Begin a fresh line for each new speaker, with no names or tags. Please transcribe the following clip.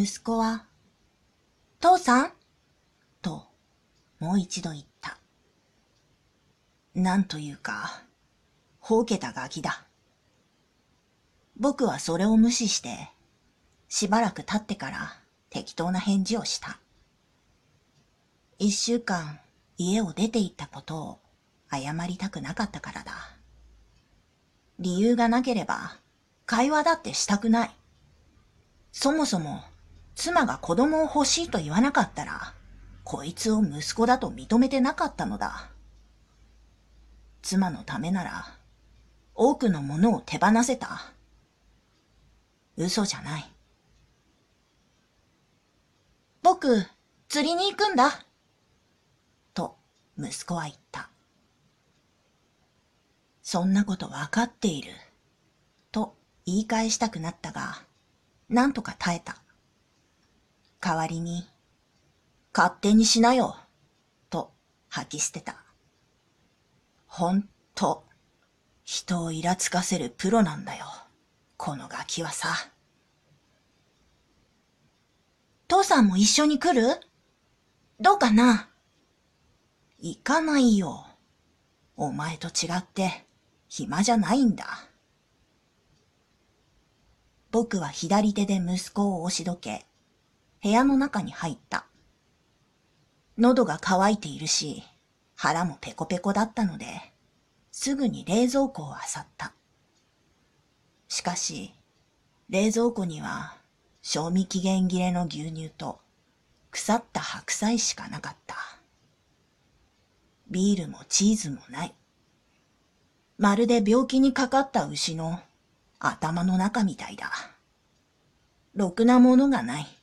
息子は、父さん？と、もう一度言った。なんというか、ほうけたガキだ。僕はそれを無視して、しばらく経ってから適当な返事をした。一週間家を出て行ったことを謝りたくなかったからだ。理由がなければ会話だってしたくない。そもそも妻が子供を欲しいと言わなかったら、こいつを息子だと認めてなかったのだ。妻のためなら、多くのものを手放せた。嘘じゃない。僕、釣りに行くんだ。と、息子は言った。そんなことわかっている。と言い返したくなったが、なんとか耐えた。代わりに、勝手にしなよ、と吐き捨てた。ほんと、人をイラつかせるプロなんだよ、このガキはさ。父さんも一緒に来る？どうかな？行かないよ。お前と違って暇じゃないんだ。僕は左手で息子を押しどけ、部屋の中に入った。喉が渇いているし、腹もペコペコだったので、すぐに冷蔵庫を漁った。しかし、冷蔵庫には賞味期限切れの牛乳と腐った白菜しかなかった。ビールもチーズもない。まるで病気にかかった牛の頭の中みたいだ。ろくなものがない。